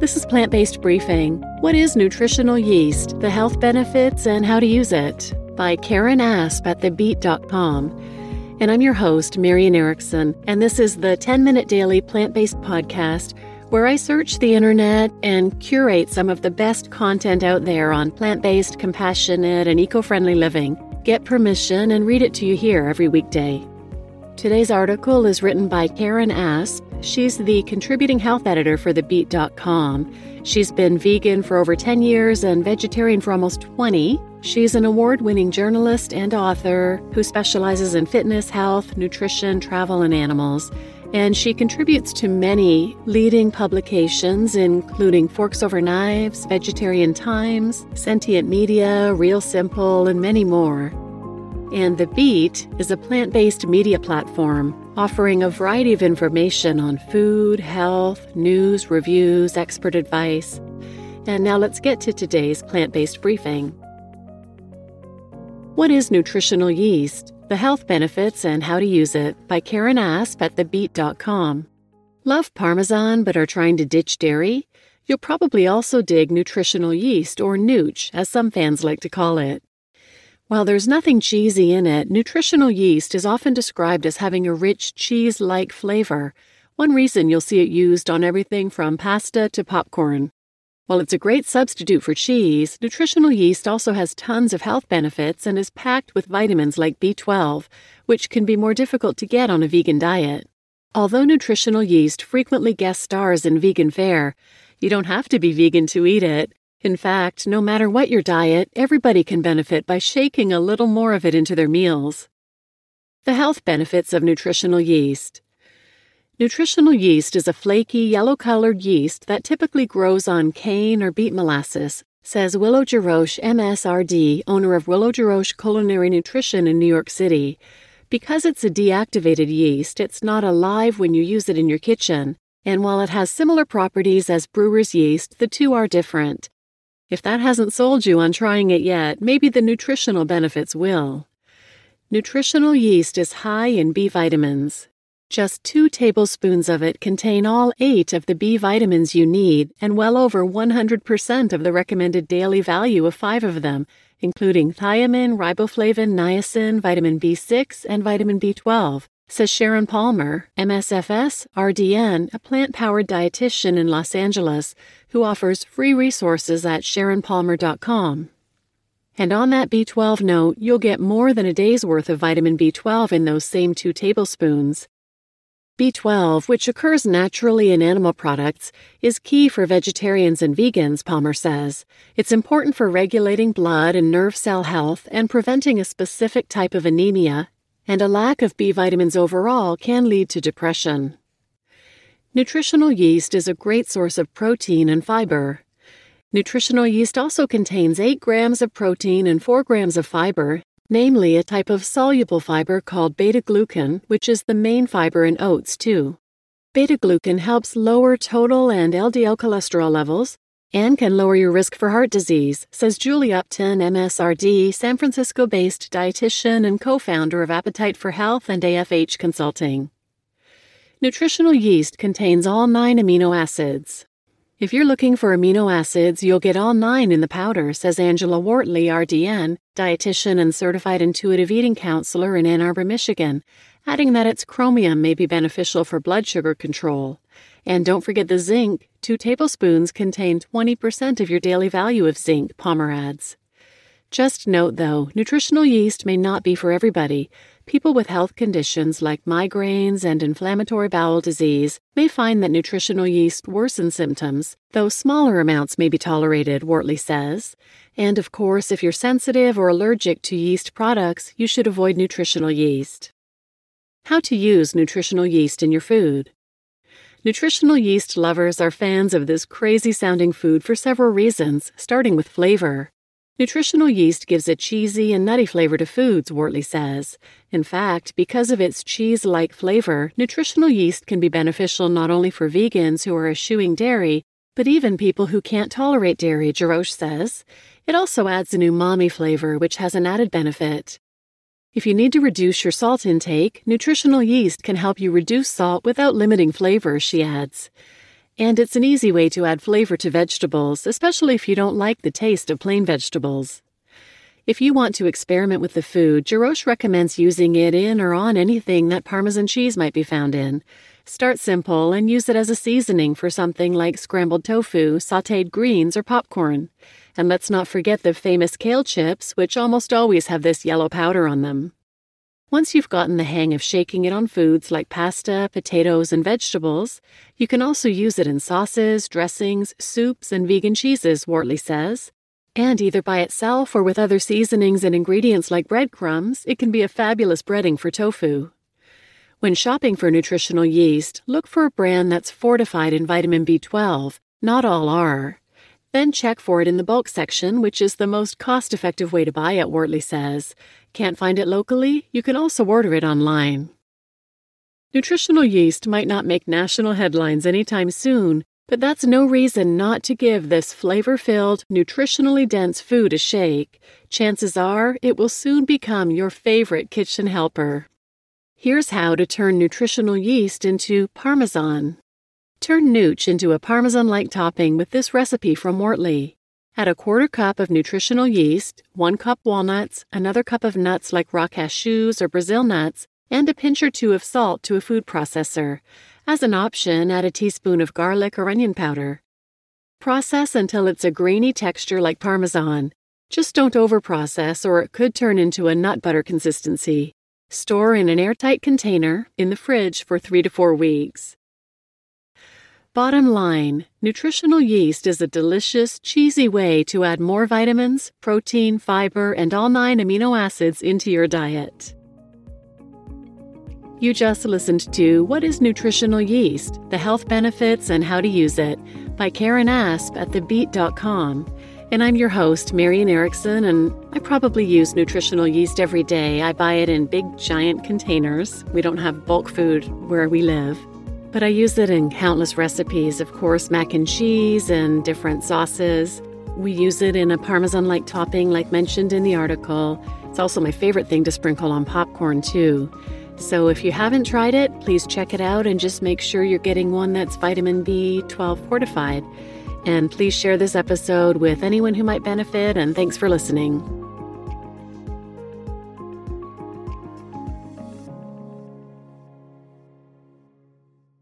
This is Plant Based Briefing. What is nutritional yeast, the health benefits, and how to use it? By Karen Asp at thebeet.com. And I'm your host, Marian Erickson, and this is the 10 minute daily plant based podcast where I search the internet and curate some of the best content out there on plant based, compassionate, and eco friendly living. Get permission and read it to you here every weekday. Today's article is written by Karen Asp. She's the contributing health editor for TheBeet.com. She's been vegan for over 10 years and vegetarian for almost 20. She's an award winning journalist and author who specializes in fitness, health, nutrition, travel, and animals and she contributes to many leading publications, including Forks Over Knives, Vegetarian Times, Sentient Media, Real Simple, and many more. And The Beet is a plant based media platform offering a variety of information on food, health, news, reviews, expert advice. And now let's get to today's plant based briefing. What is nutritional yeast? The Health Benefits and How to Use It by Karen Asp at thebeet.com. Love Parmesan but are trying to ditch dairy? You'll probably also dig nutritional yeast, or nooch, as some fans like to call it. While there's nothing cheesy in it, nutritional yeast is often described as having a rich cheese like flavor. One reason you'll see it used on everything from pasta to popcorn. While it's a great substitute for cheese, nutritional yeast also has tons of health benefits and is packed with vitamins like B12, which can be more difficult to get on a vegan diet. Although nutritional yeast frequently guest stars in vegan fare, you don't have to be vegan to eat it. In fact, no matter what your diet, everybody can benefit by shaking a little more of it into their meals. The health benefits of nutritional yeast. Nutritional yeast is a flaky, yellow colored yeast that typically grows on cane or beet molasses, says Willow Jarosh, MSRD, owner of Willow Jarosh Culinary Nutrition in New York City. Because it's a deactivated yeast, it's not alive when you use it in your kitchen, and while it has similar properties as brewer's yeast, the two are different. If that hasn't sold you on trying it yet, maybe the nutritional benefits will. Nutritional yeast is high in B vitamins. Just two tablespoons of it contain all eight of the B vitamins you need and well over 100% of the recommended daily value of five of them, including thiamine, riboflavin, niacin, vitamin B6, and vitamin B12, says Sharon Palmer, MSFS, RDN, a plant powered dietitian in Los Angeles who offers free resources at sharonpalmer.com. And on that B12 note, you'll get more than a day's worth of vitamin B12 in those same two tablespoons. B12, which occurs naturally in animal products, is key for vegetarians and vegans, Palmer says. It's important for regulating blood and nerve cell health and preventing a specific type of anemia, and a lack of B vitamins overall can lead to depression. Nutritional yeast is a great source of protein and fiber. Nutritional yeast also contains 8 grams of protein and 4 grams of fiber, namely a type of soluble fiber called beta glucan, which is the main fiber in oats, too. Beta glucan helps lower total and LDL cholesterol levels and can lower your risk for heart disease, says Julie Upton, MSRD, San Francisco based dietitian and co founder of Appetite for Health and AFH Consulting. Nutritional yeast contains all nine amino acids. If you're looking for amino acids, you'll get all nine in the powder, says Angela Wortley, RDN, dietitian and certified intuitive eating counselor in Ann Arbor, Michigan, adding that its chromium may be beneficial for blood sugar control. And don't forget the zinc. Two tablespoons contain 20% of your daily value of zinc, Palmer adds. Just note though, nutritional yeast may not be for everybody. People with health conditions like migraines and inflammatory bowel disease may find that nutritional yeast worsens symptoms, though smaller amounts may be tolerated, Wortley says. And of course, if you're sensitive or allergic to yeast products, you should avoid nutritional yeast. How to use nutritional yeast in your food. Nutritional yeast lovers are fans of this crazy sounding food for several reasons, starting with flavor. Nutritional yeast gives a cheesy and nutty flavor to foods, Wortley says. In fact, because of its cheese like flavor, nutritional yeast can be beneficial not only for vegans who are eschewing dairy, but even people who can't tolerate dairy, Jarosh says. It also adds an umami flavor, which has an added benefit. If you need to reduce your salt intake, nutritional yeast can help you reduce salt without limiting flavor, she adds. And it's an easy way to add flavor to vegetables, especially if you don't like the taste of plain vegetables. If you want to experiment with the food, Jarosh recommends using it in or on anything that Parmesan cheese might be found in. Start simple and use it as a seasoning for something like scrambled tofu, sauteed greens, or popcorn. And let's not forget the famous kale chips, which almost always have this yellow powder on them. Once you've gotten the hang of shaking it on foods like pasta, potatoes, and vegetables, you can also use it in sauces, dressings, soups, and vegan cheeses, Wortley says. And either by itself or with other seasonings and ingredients like breadcrumbs, it can be a fabulous breading for tofu. When shopping for nutritional yeast, look for a brand that's fortified in vitamin B12. Not all are. Then check for it in the bulk section, which is the most cost effective way to buy it, Wortley says. Can't find it locally? You can also order it online. Nutritional yeast might not make national headlines anytime soon, but that's no reason not to give this flavor filled, nutritionally dense food a shake. Chances are it will soon become your favorite kitchen helper. Here's how to turn nutritional yeast into Parmesan. Turn nooch into a Parmesan like topping with this recipe from Wortley. Add a quarter cup of nutritional yeast, one cup walnuts, another cup of nuts like raw cashews or Brazil nuts, and a pinch or two of salt to a food processor. As an option, add a teaspoon of garlic or onion powder. Process until it's a grainy texture like Parmesan. Just don't overprocess or it could turn into a nut butter consistency. Store in an airtight container in the fridge for three to four weeks. Bottom line nutritional yeast is a delicious, cheesy way to add more vitamins, protein, fiber, and all nine amino acids into your diet. You just listened to What is Nutritional Yeast? The Health Benefits and How to Use It by Karen Asp at thebeet.com. And I'm your host, Marian Erickson, and I probably use nutritional yeast every day. I buy it in big, giant containers. We don't have bulk food where we live. But I use it in countless recipes, of course, mac and cheese and different sauces. We use it in a Parmesan like topping, like mentioned in the article. It's also my favorite thing to sprinkle on popcorn, too. So if you haven't tried it, please check it out and just make sure you're getting one that's vitamin B12 fortified. And please share this episode with anyone who might benefit, and thanks for listening.